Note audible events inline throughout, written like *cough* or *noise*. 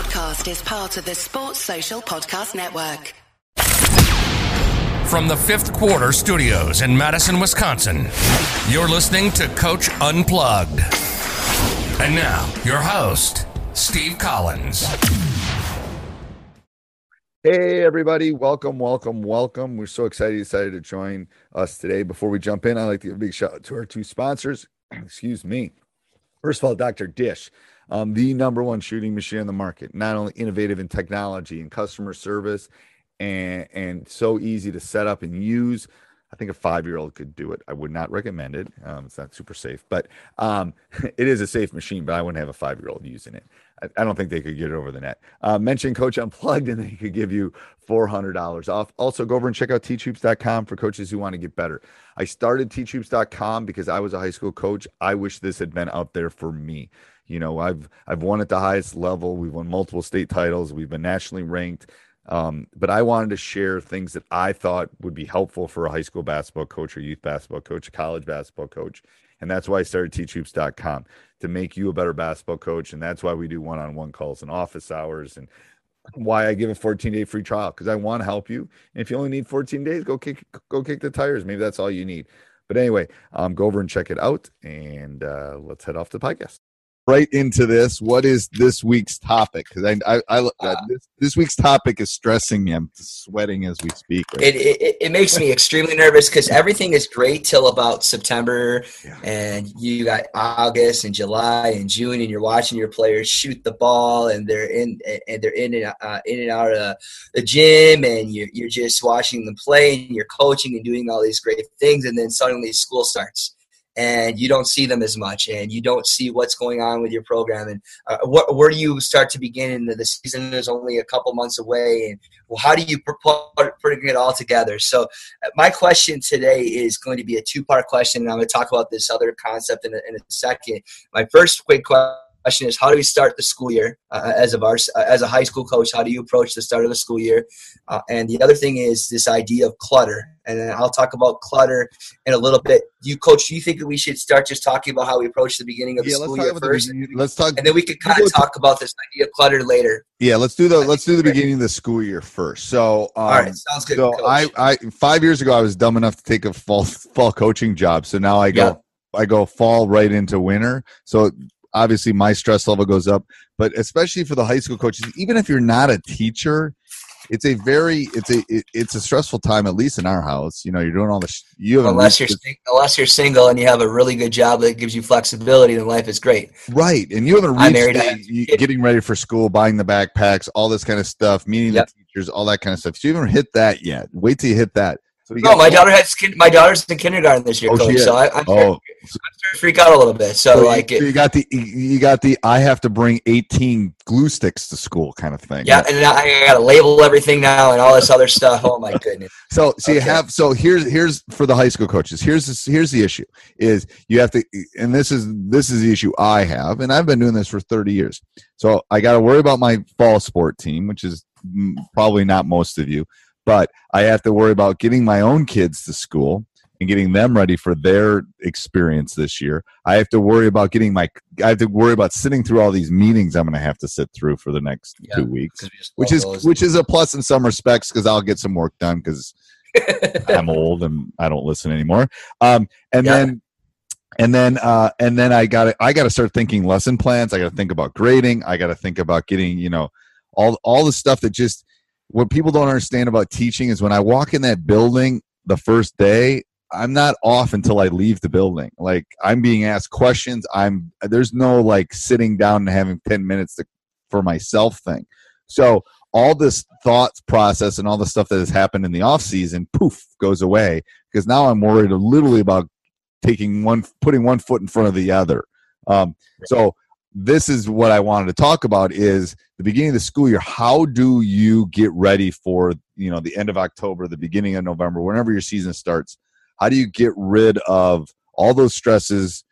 podcast is part of the Sports Social Podcast Network. From the fifth quarter studios in Madison, Wisconsin, you're listening to Coach Unplugged. And now, your host, Steve Collins. Hey, everybody. Welcome, welcome, welcome. We're so excited you decided to join us today. Before we jump in, I'd like to give a big shout out to our two sponsors. *clears throat* Excuse me. First of all, Dr. Dish, um, the number one shooting machine on the market, not only innovative in technology and customer service and, and so easy to set up and use. I think a five year old could do it. I would not recommend it. Um, it's not super safe, but um, *laughs* it is a safe machine, but I wouldn't have a five year old using it. I, don't think they could get it over the net. Uh, mention Coach Unplugged and they could give you $400 off. Also, go over and check out teachhoops.com for coaches who want to get better. I started teachhoops.com because I was a high school coach. I wish this had been out there for me. You know, I've I've won at the highest level. We've won multiple state titles. We've been nationally ranked. Um, but I wanted to share things that I thought would be helpful for a high school basketball coach or youth basketball coach, a college basketball coach. And that's why I started teachhoops.com to make you a better basketball coach. And that's why we do one on one calls and office hours and why I give a 14 day free trial because I want to help you. And if you only need 14 days, go kick go kick the tires. Maybe that's all you need. But anyway, um, go over and check it out, and uh, let's head off the podcast right into this. What is this week's topic? Because I, I, I uh, this, this, week's topic is stressing me. I'm sweating as we speak. Right? It, it, it makes me *laughs* extremely nervous because everything is great till about September, yeah. and you got August and July and June, and you're watching your players shoot the ball, and they're in and they're in and uh, in and out of the gym, and you're you're just watching them play, and you're coaching and doing all these great things, and then suddenly school starts and you don't see them as much and you don't see what's going on with your program. And uh, what, where do you start to begin? And the season is only a couple months away and well, how do you put, putting it all together? So uh, my question today is going to be a two-part question and i'm going to talk about this other concept in a, in a second. My first quick question question is how do we start the school year uh, as of our uh, as a high school coach how do you approach the start of the school year? Uh, and the other thing is this idea of clutter. And then i'll talk about clutter in a little bit. You coach do you think that we should start just talking about how we approach the beginning of the school year first? let's talk and then we could kind of talk about this idea of clutter later. Yeah let's do the let's do the beginning of the school year first. So um, all right sounds good so i i five years ago i was dumb enough to take a fall fall coaching job. So now i go yeah. I go fall right into winter. So obviously my stress level goes up but especially for the high school coaches even if you're not a teacher it's a very it's a it, it's a stressful time at least in our house. You know you're doing all this you have unless you're unless you're single and you have a really good job that gives you flexibility then life is great. Right and you haven't reached the, getting ready for school buying the backpacks all this kind of stuff meeting yep. the teachers all that kind of stuff. So you haven't hit that yet. Wait till you hit that so no, my daughter has my daughter's in kindergarten this year, oh, coach. So I, am oh. to freak out a little bit. So, so like, you, got the you got the I have to bring 18 glue sticks to school kind of thing. Yeah, and I got to label everything now and all this other stuff. Oh my goodness. *laughs* so so okay. you have so here's here's for the high school coaches. Here's this, here's the issue is you have to and this is this is the issue I have and I've been doing this for 30 years. So I got to worry about my fall sport team, which is probably not most of you but I have to worry about getting my own kids to school and getting them ready for their experience this year. I have to worry about getting my I have to worry about sitting through all these meetings I'm going to have to sit through for the next yeah, 2 weeks. Which is which is a plus in some respects cuz I'll get some work done cuz *laughs* I'm old and I don't listen anymore. Um, and yeah. then and then uh, and then I got I got to start thinking lesson plans. I got to think about grading. I got to think about getting, you know, all all the stuff that just what people don't understand about teaching is when I walk in that building the first day, I'm not off until I leave the building. Like I'm being asked questions. I'm there's no like sitting down and having 10 minutes to, for myself thing. So all this thought process and all the stuff that has happened in the off season, poof, goes away because now I'm worried literally about taking one, putting one foot in front of the other. Um, so this is what I wanted to talk about is the beginning of the school year. How do you get ready for, you know, the end of October, the beginning of November, whenever your season starts? How do you get rid of all those stresses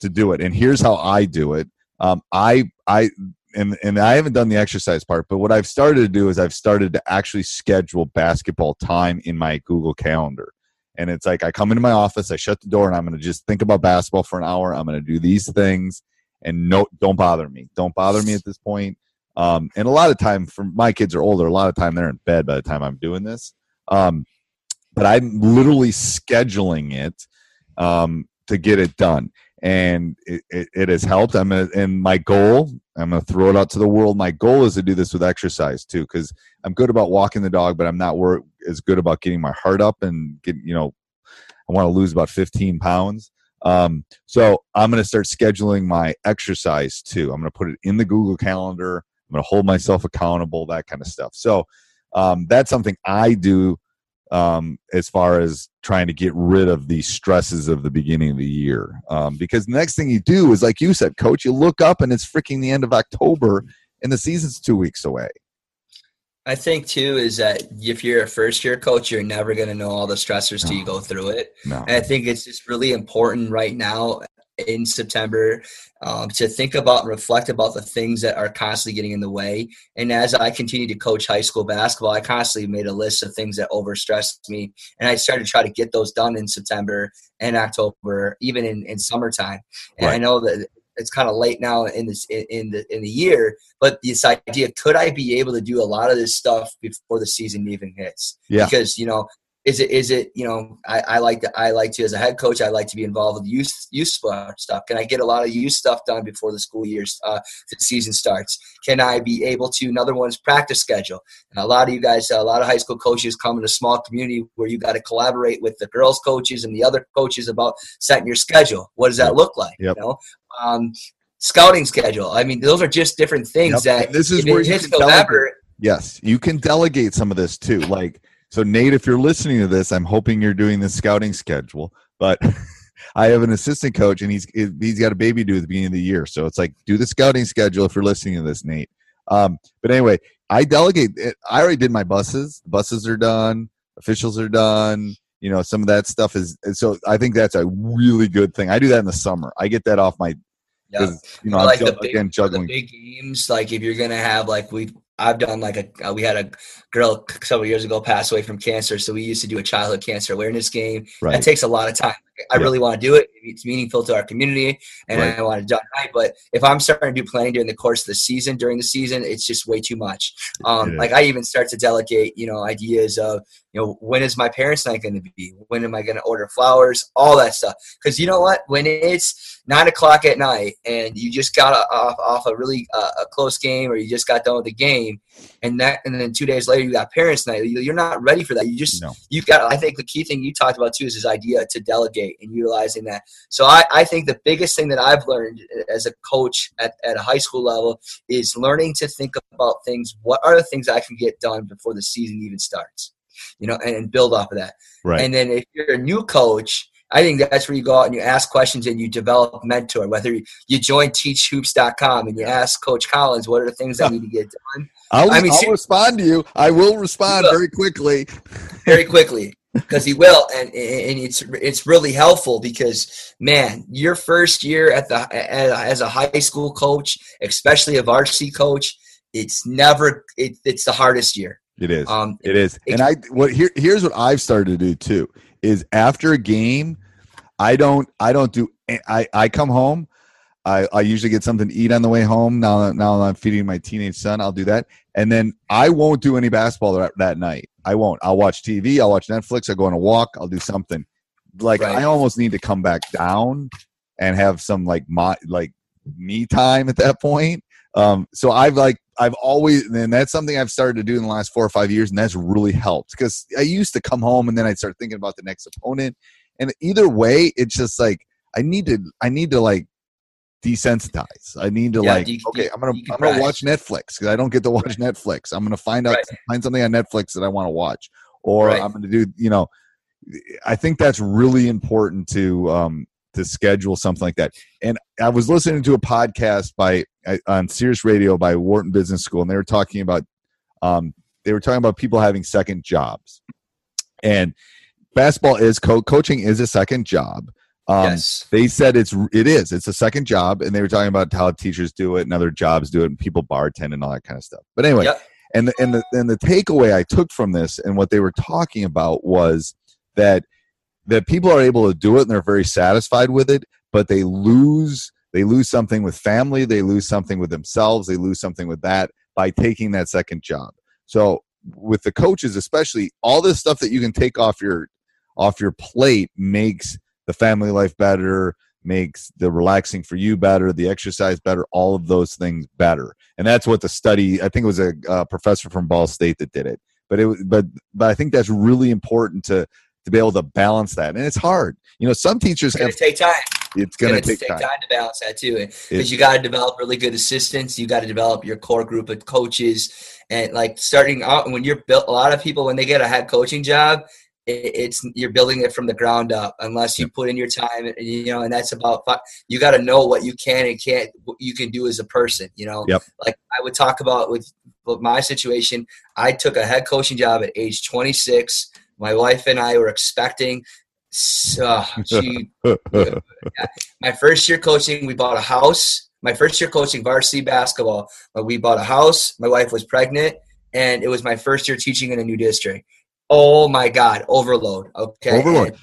to do it? And here's how I do it. Um, I, I, and, and I haven't done the exercise part, but what I've started to do is I've started to actually schedule basketball time in my Google Calendar. And it's like I come into my office, I shut the door, and I'm going to just think about basketball for an hour. I'm going to do these things and no don't bother me don't bother me at this point Um, and a lot of time, for my kids are older. A lot of time they're in bed by the time I'm doing this. Um, but I'm literally scheduling it um, to get it done, and it, it, it has helped. I'm a, and my goal. I'm to throw it out to the world. My goal is to do this with exercise too, because I'm good about walking the dog, but I'm not wor- as good about getting my heart up and get you know. I want to lose about 15 pounds. Um, so I'm going to start scheduling my exercise too. I'm going to put it in the Google Calendar. I'm going to hold myself accountable, that kind of stuff. So um, that's something I do um, as far as trying to get rid of the stresses of the beginning of the year. Um, because the next thing you do is, like you said, coach, you look up and it's freaking the end of October and the season's two weeks away. I think too is that if you're a first year coach, you're never going to know all the stressors no. till you go through it. No. And I think it's just really important right now in September um, to think about and reflect about the things that are constantly getting in the way. And as I continue to coach high school basketball, I constantly made a list of things that overstressed me. And I started to try to get those done in September and October, even in, in summertime. And right. I know that it's kind of late now in this in the in the year but this idea could i be able to do a lot of this stuff before the season even hits? Yeah. Because you know is it is it you know I, I like to I like to as a head coach I like to be involved with youth youth stuff. Can I get a lot of youth stuff done before the school year uh, the season starts? Can I be able to another one's practice schedule? And a lot of you guys, a lot of high school coaches come in a small community where you got to collaborate with the girls coaches and the other coaches about setting your schedule. What does that look like? Yep. You know, um, scouting schedule. I mean, those are just different things yep. that this is where you can November, Yes, you can delegate some of this too, like so, Nate, if you're listening to this, I'm hoping you're doing the scouting schedule. But *laughs* I have an assistant coach, and he's he's got a baby due at the beginning of the year. So it's like do the scouting schedule if you're listening to this, Nate. Um, but anyway, I delegate. I already did my buses. The buses are done. Officials are done. You know, some of that stuff is. So I think that's a really good thing. I do that in the summer. I get that off my yeah. You know, like the big, again juggling the big games. Like if you're gonna have like we I've done like a uh, we had a girl several years ago pass away from cancer, so we used to do a childhood cancer awareness game. Right. That takes a lot of time. I really want to do it. It's meaningful to our community, and right. I want to do it right. But if I'm starting to do planning during the course of the season, during the season, it's just way too much. Um, like I even start to delegate, you know, ideas of you know when is my parents' night going to be? When am I going to order flowers? All that stuff. Because you know what? When it's nine o'clock at night and you just got off off a really uh, a close game, or you just got done with the game, and that and then two days later you got parents' night, you're not ready for that. You just no. you got. I think the key thing you talked about too is this idea to delegate and utilizing that. So I, I think the biggest thing that I've learned as a coach at, at a high school level is learning to think about things. What are the things I can get done before the season even starts? You know, and, and build off of that. Right. And then if you're a new coach, I think that's where you go out and you ask questions and you develop mentor. Whether you join teachhoops.com and you ask Coach Collins, what are the things I need to get done? I'll, I mean, I'll respond to you. I will respond very quickly. *laughs* Very quickly because he will, and and it's it's really helpful because man, your first year at the as a high school coach, especially a varsity coach, it's never it, it's the hardest year. It is. Um, it is. It, and I what here here's what I've started to do too is after a game, I don't I don't do I I come home. I, I usually get something to eat on the way home. Now, now I'm feeding my teenage son. I'll do that, and then I won't do any basketball that, that night. I won't. I'll watch TV. I'll watch Netflix. I'll go on a walk. I'll do something. Like right. I almost need to come back down and have some like my like me time at that point. Um, so I've like I've always and that's something I've started to do in the last four or five years, and that's really helped because I used to come home and then I'd start thinking about the next opponent, and either way, it's just like I need to I need to like desensitize. I need to yeah, like, okay, I'm gonna I'm gonna watch Netflix because I don't get to watch right. Netflix. I'm gonna find out right. find something on Netflix that I want to watch, or right. I'm gonna do you know. I think that's really important to um, to schedule something like that. And I was listening to a podcast by on Sirius Radio by Wharton Business School, and they were talking about um, they were talking about people having second jobs, and basketball is co- coaching is a second job. Um, yes. They said it's it is it's a second job, and they were talking about how teachers do it and other jobs do it, and people bartend and all that kind of stuff. But anyway, yep. and the, and the and the takeaway I took from this and what they were talking about was that that people are able to do it and they're very satisfied with it, but they lose they lose something with family, they lose something with themselves, they lose something with that by taking that second job. So with the coaches, especially, all this stuff that you can take off your off your plate makes the family life better, makes the relaxing for you better, the exercise better, all of those things better. And that's what the study. I think it was a, professor from Ball State that did it. But it but but I think that's really important to to be able to balance that, and it's hard. You know, some teachers have. to take time. It's going to It's take gonna time. to balance that too, because you got to develop really good assistants. You got to develop your core group of coaches, and like starting out when you're built. A lot of people when they get a head coaching job, it's you're building it from the ground up. Unless you put in your time, and you know, and that's about. You got to know what you can and can't. What you can do as a person. You know, Yep. like I would talk about with, with my situation. I took a head coaching job at age 26. My wife and I were expecting. So uh, she *laughs* my first year coaching, we bought a house. My first year coaching varsity basketball, but we bought a house. My wife was pregnant, and it was my first year teaching in a new district. Oh my God, overload. Okay, Overload.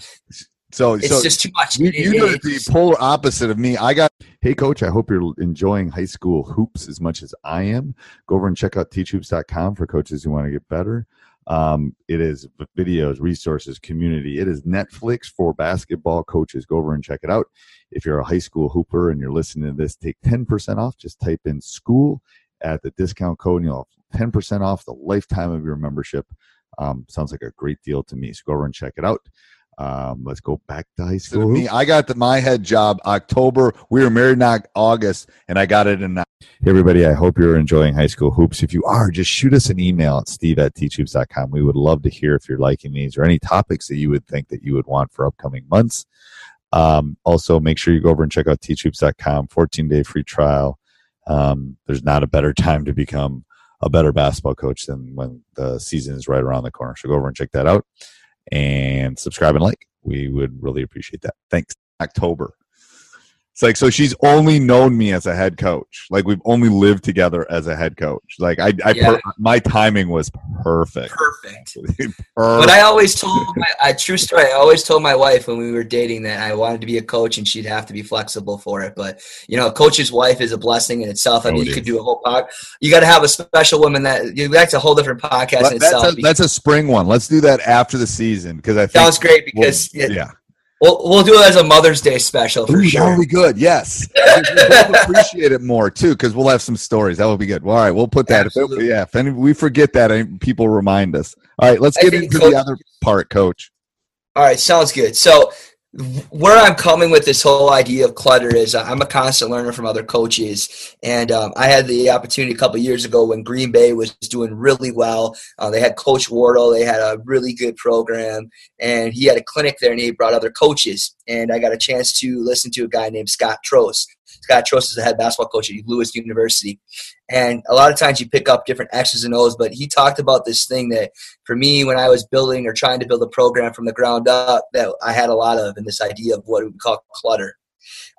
So It's so just too much. You, you know the polar opposite of me. I got, hey, coach, I hope you're enjoying high school hoops as much as I am. Go over and check out teachhoops.com for coaches who want to get better. Um, it is videos, resources, community. It is Netflix for basketball coaches. Go over and check it out. If you're a high school hooper and you're listening to this, take 10% off. Just type in school at the discount code and you'll have 10% off the lifetime of your membership. Um, sounds like a great deal to me. So go over and check it out. Um, let's go back to high school. Me, I got the, my head job October. We were married in August, and I got it in. Hey, everybody, I hope you're enjoying high school hoops. If you are, just shoot us an email at steve at teachhoops.com. We would love to hear if you're liking these or any topics that you would think that you would want for upcoming months. Um, also, make sure you go over and check out teachhoops.com, 14 day free trial. Um, there's not a better time to become a better basketball coach than when the season is right around the corner. So go over and check that out and subscribe and like. We would really appreciate that. Thanks. October. It's like so she's only known me as a head coach. Like we've only lived together as a head coach. Like I, I Yeah. per, my timing was perfect. perfect. *laughs* Perfect. But I always told my I, true story. I always told my wife when we were dating that I wanted to be a coach and she'd have to be flexible for it. But you know, a coach's wife is a blessing in itself. I Oh, mean, it you could do a whole pod. You got to have a special woman that you. That's a whole different podcast But in that's, itself. a, that's a spring one. Let's do that after the season because I think was great we'll- because yeah. yeah, we'll we'll do it as a Mother's Day special for Ooh, sure. That would be good. Yes, we both *laughs* appreciate it more too because we'll have some stories. That would be good. Well, all right, we'll put that. Absolutely. yeah, if any, we forget that, I- people remind us. All right, let's get into Coach- the other part, Coach. All right, sounds good. So, where I'm coming with this whole idea of clutter is uh, I'm a constant learner from other coaches, and um, I had the opportunity a couple years ago when Green Bay was doing really well. Uh, they had Coach Wardle, they had a really good program, and he had a clinic there, and he brought other coaches, and I got a chance to listen to a guy named Scott Trost. Scott Trost is the head basketball coach at Lewis University, and a lot of times you pick up different X's and O's, but he talked about this thing that for me when I was building or trying to build a program from the ground up that I had a lot of in this idea of what we call clutter.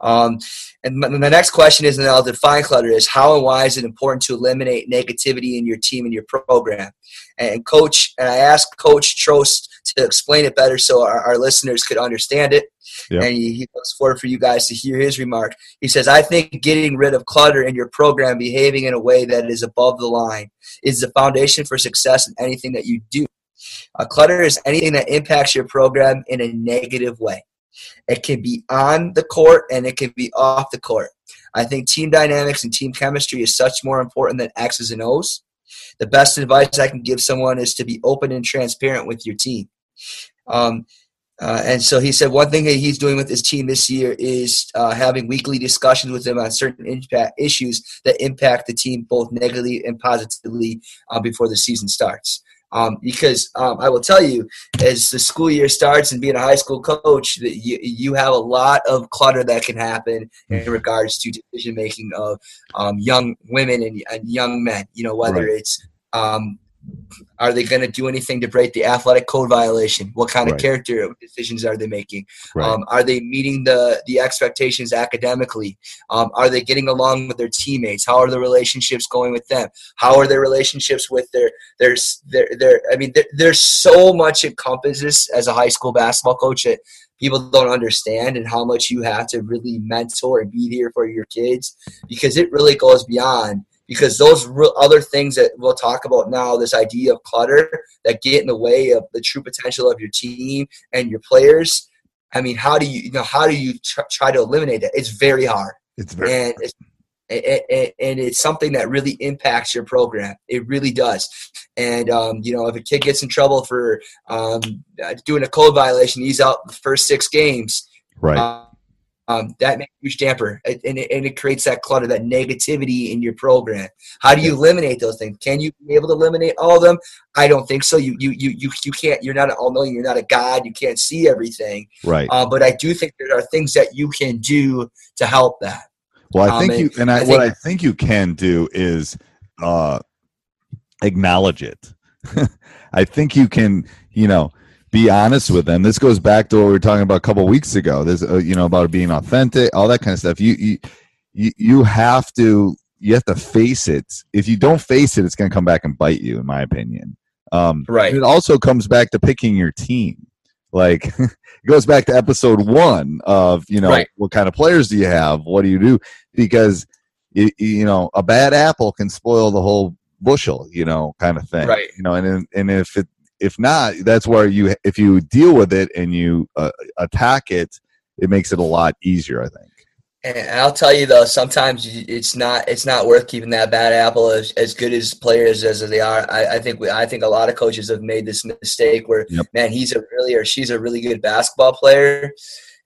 Um, and m- the next question is, and I'll define clutter, is how and why is it important to eliminate negativity in your team and your program? And coach, and I asked Coach Trost to explain it better so our, our listeners could understand it. Yep. And he, he looks forward for you guys to hear his remark. He says, I think getting rid of clutter in your program, behaving in a way that is above the line, is the foundation for success in anything that you do. Uh, clutter is anything that impacts your program in a negative way. It can be on the court and it can be off the court. I think team dynamics and team chemistry is such more important than X's and O's. The best advice I can give someone is to be open and transparent with your team. Um, uh, and so he said one thing that he's doing with his team this year is uh, having weekly discussions with them on certain impact issues that impact the team both negatively and positively uh, before the season starts. Um, because um, I will tell you, as the school year starts and being a high school coach, that you, you have a lot of clutter that can happen in regards to decision making of um, young women and, and young men. You know, whether Right. it's um, are they going to do anything to break the athletic code violation? What kind Right. of character decisions are they making? Right. Um, are they meeting the the expectations academically? Um, are they getting along with their teammates? How are the relationships going with them? How are their relationships with their their their, their I mean, there, there's so much encompasses as a high school basketball coach that people don't understand, and how much you have to really mentor and be there for your kids because it really goes beyond because those real other things that we'll talk about now, this idea of clutter that get in the way of the true potential of your team and your players. I mean, how do you, you know, how do you tr- try to eliminate that? It's very hard. It's very and it's, and it's something that really impacts your program. It really does. And um, you know, if a kid gets in trouble for um, doing a code violation, he's out the first six games. right. Uh, um, that makes a huge damper, and it, and it creates that clutter, that negativity in your program. How do you eliminate those things? Can you be able to eliminate all of them? I don't think so. You you you you, you can't. You're not an all-knowing. You're not a god. You can't see everything. right. Uh, but I do think there are things that you can do to help that. Well, I Um, think and you and I, I what I think you can do is uh, acknowledge it. *laughs* I think you can, you know, be honest with them. This goes back to what we were talking about a couple weeks ago. There's, uh, you know, about being authentic, all that kind of stuff. You, you, you, have to, you have to face it. If you don't face it, it's going to come back and bite you, in my opinion. Um, Right. It also comes back to picking your team. Like *laughs* it goes back to episode one of you know Right. what kind of players do you have? What do you do? Because you, you know a bad apple can spoil the whole bushel. You know, kind of thing. Right. You know, and and if it if not, that's where you if you deal with it and you uh, attack it, it makes it a lot easier. I think. And I'll tell you though, sometimes it's not it's not worth keeping that bad apple as, as good as players as they are. I, I think we, I think a lot of coaches have made this mistake where Yep. man, he's a really or she's a really good basketball player,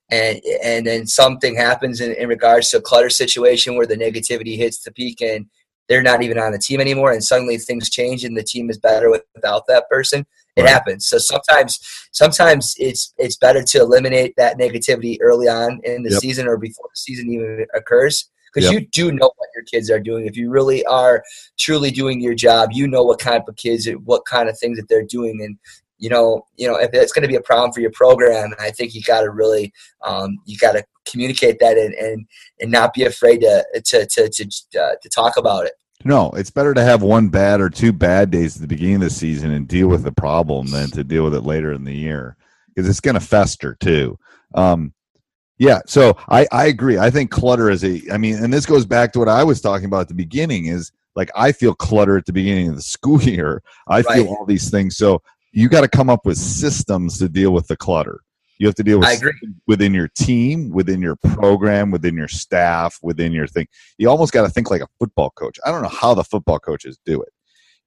and and then something happens in, in regards to a clutter situation where the negativity hits the peak and they're not even on the team anymore, and suddenly things change and the team is better without that person. It Right. happens. So sometimes sometimes it's it's better to eliminate that negativity early on in the Yep. season or before the season even occurs because Yep. you do know what your kids are doing if you really are truly doing your job you know what kind of kids what kind of things that they're doing and you know you know if it's going to be a problem for your program i think you got to really um, you got to communicate that and, and and not be afraid to to to to, uh, to talk about it No, it's better to have one bad or two bad days at the beginning of the season and deal with the problem than to deal with it later in the year because it's going to fester too. Um, yeah, so I, I agree. I think clutter is a, I mean, and this goes back to what I was talking about at the beginning is like I feel clutter at the beginning of the *laughs* school year. I feel all these things. So you got to come up with systems to deal with the clutter. You have to deal with I agree. systems within your team, within your program, within your staff, within your thing you almost got to think like a football coach. I don't know how the football coaches do it.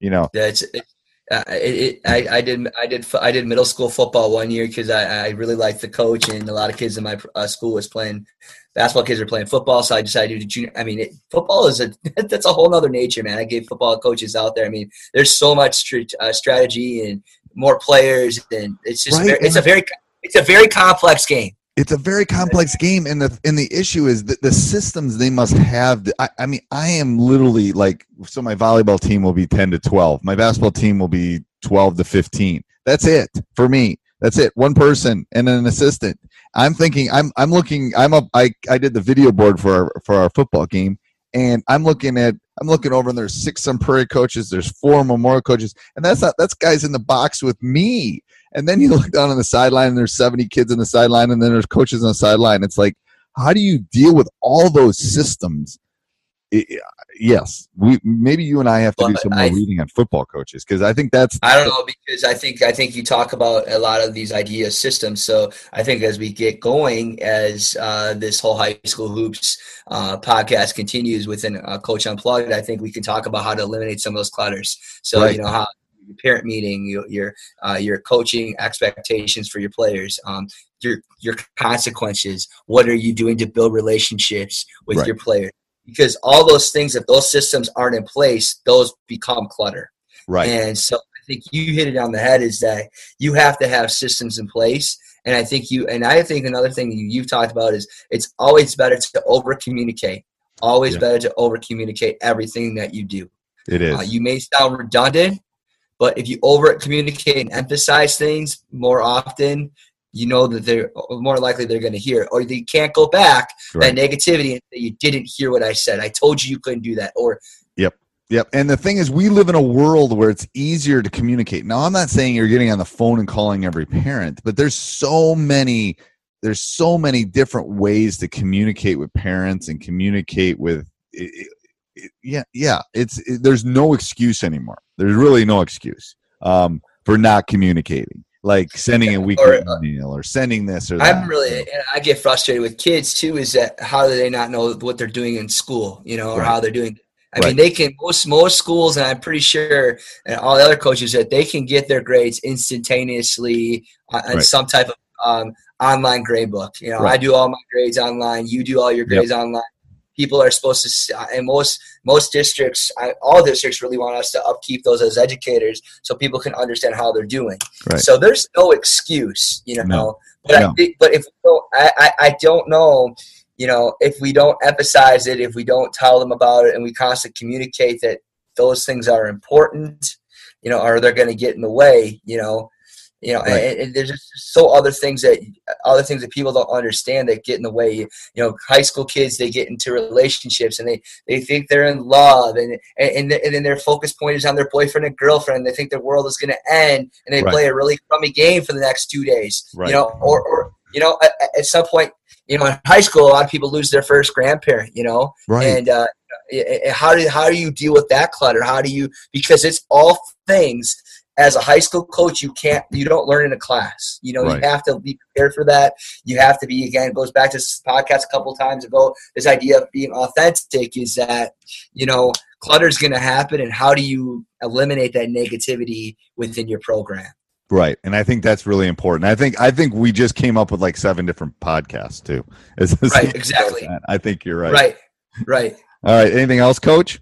You know, That's it, it, it, I, I did I did I did middle school football one year because I, I really liked the coach and a lot of kids in my uh, school was playing basketball. Kids were playing football, so I decided to do junior. I mean, it, football is a *laughs* that's a whole other nature, man. I gave football coaches out there. I mean, there's so much str- uh, strategy and more players, and it's just Right, very, it's a very it's a very complex game. it's a very complex game, and the and the issue is that the systems they must have. I, I mean, I am literally like, so my volleyball team will be ten to twelve. My basketball team will be twelve to fifteen. That's it for me. That's it. One person and an assistant. I'm thinking. I'm I'm looking. I'm up. I I did the video board for our for our football game, and I'm looking at. I'm looking over, and there's six Sun Prairie coaches. There's four Memorial coaches, and that's not that's guys in the box with me. And then you look down on the sideline, and there's 70 kids on the sideline, and then there's coaches on the sideline. It's like, how do you deal with all those systems? I- yes, we maybe you and I have to do But some more I- reading on football coaches because I think that's I don't know because I think I think you talk about a lot of these idea systems. So I think as we get going, as uh, this whole high school hoops uh, podcast continues within uh, Coach Unplugged, I think we can talk about how to eliminate some of those clutters. So Right. you know how your parent meeting, your your, uh, your coaching expectations for your players, um, your your consequences. What are you doing to build relationships with Right. your players? Because all those things, if those systems aren't in place, those become clutter. right. And so I think you hit it on the head is that you have to have systems in place. And I think you, and I think another thing you, you've talked about is it's always better to over communicate. Always Yeah. better to over communicate everything that you do. it is. Uh, you may sound redundant, but if you over communicate and emphasize things more often, you know that they're more likely they're going to hear it. Or they can't go back Right. that negativity and say, you didn't hear what I said. I told you you couldn't do that. Or yep. Yep. And the thing is, we live in a world where it's easier to communicate. Now, I'm not saying you're getting on the phone and calling every parent, but there's so many, there's so many different ways to communicate with parents and communicate with. Yeah, yeah. It's it, there's no excuse anymore. There's really no excuse um, for not communicating, like sending a weekly Or, uh, email or sending this or that. I'm really, I get frustrated with kids too. Is that how do they not know what they're doing in school? You know, or Right. how they're doing. I Right. mean, they can most most schools, and I'm pretty sure, and all the other coaches that they can get their grades instantaneously on, on Right. some type of um, online grade book. You know, I do all my grades online. You do all your grades online. People are supposed to, and uh, most most districts, I, all districts, really want us to upkeep those as educators, so people can understand how they're doing. Right. So there's no excuse, you know. No. But No. I think, but if we don't, I, I, I don't know, you know, if we don't emphasize it, if we don't tell them about it, and we constantly communicate that those things are important, you know, or they're going to get in the way, you know, you know, Right. and, and there's just so other things that other things that people don't understand that get in the way. You know, high school kids they get into relationships and they they think they're in love, and and and then their focus point is on their boyfriend and girlfriend. They think their world is going to end, and they Right. play a really crummy game for the next two days. Right. You know, or or you know, at, at some point, you know, in high school, a lot of people lose their first grandparent. You know, right. and uh, i- i- how do how do you deal with that clutter? How do you because it's all things as a high school coach you can't you don't learn in a class. You know, Right. you have to be prepared for that. You have to be again it goes back to this podcast a couple times ago. This idea of being authentic is that you know clutter is going to happen, and how do you eliminate that negativity within your program? Right, and I think that's really important. I think I think we just came up with like seven different podcasts too. *laughs* Right, exactly. I think you're right. Right, right. All right. Anything else, Coach?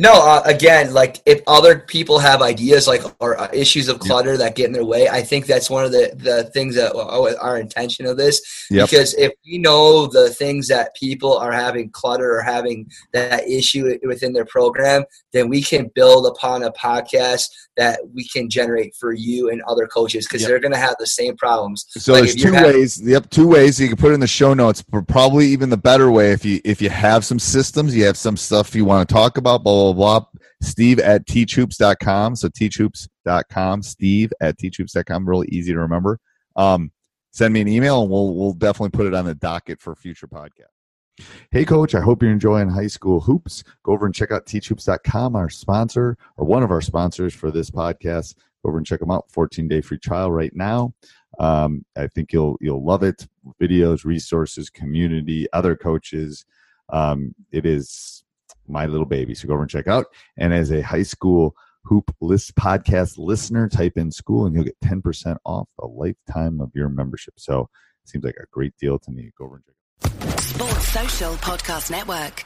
No, uh, again, like if other people have ideas like or uh, issues of clutter that get in their way, I think that's one of the the things that uh, our intention of this. Yep. Because if we know the things that people are having clutter or having that issue within their program, then we can build upon a podcast that we can generate for you and other coaches because Yep. they're going to have the same problems. So Like, there's two having- ways. Yep, two ways you can put it in the show notes. But probably even the better way if you if you have some systems, you have some stuff you want to talk about. Blah blah blah. Steve at teachhoops.com. So teachhoops.com. Steve at teachhoops.com. Really easy to remember. Um, send me an email and we'll we'll definitely put it on the docket for future podcast. Hey, coach, I hope you're enjoying high school hoops. Go over and check out teachhoops.com, our sponsor, or one of our sponsors for this podcast. Go over and check them out. 14 day free trial right now. Um, I think you'll you'll love it. Videos, resources, community, other coaches. Um, it is my little baby. So go over and check out. And as a high school hoop list podcast listener, type in school and you'll get 10% off a lifetime of your membership. So it seems like a great deal to me. Go over and check it out. Sports Social Podcast Network.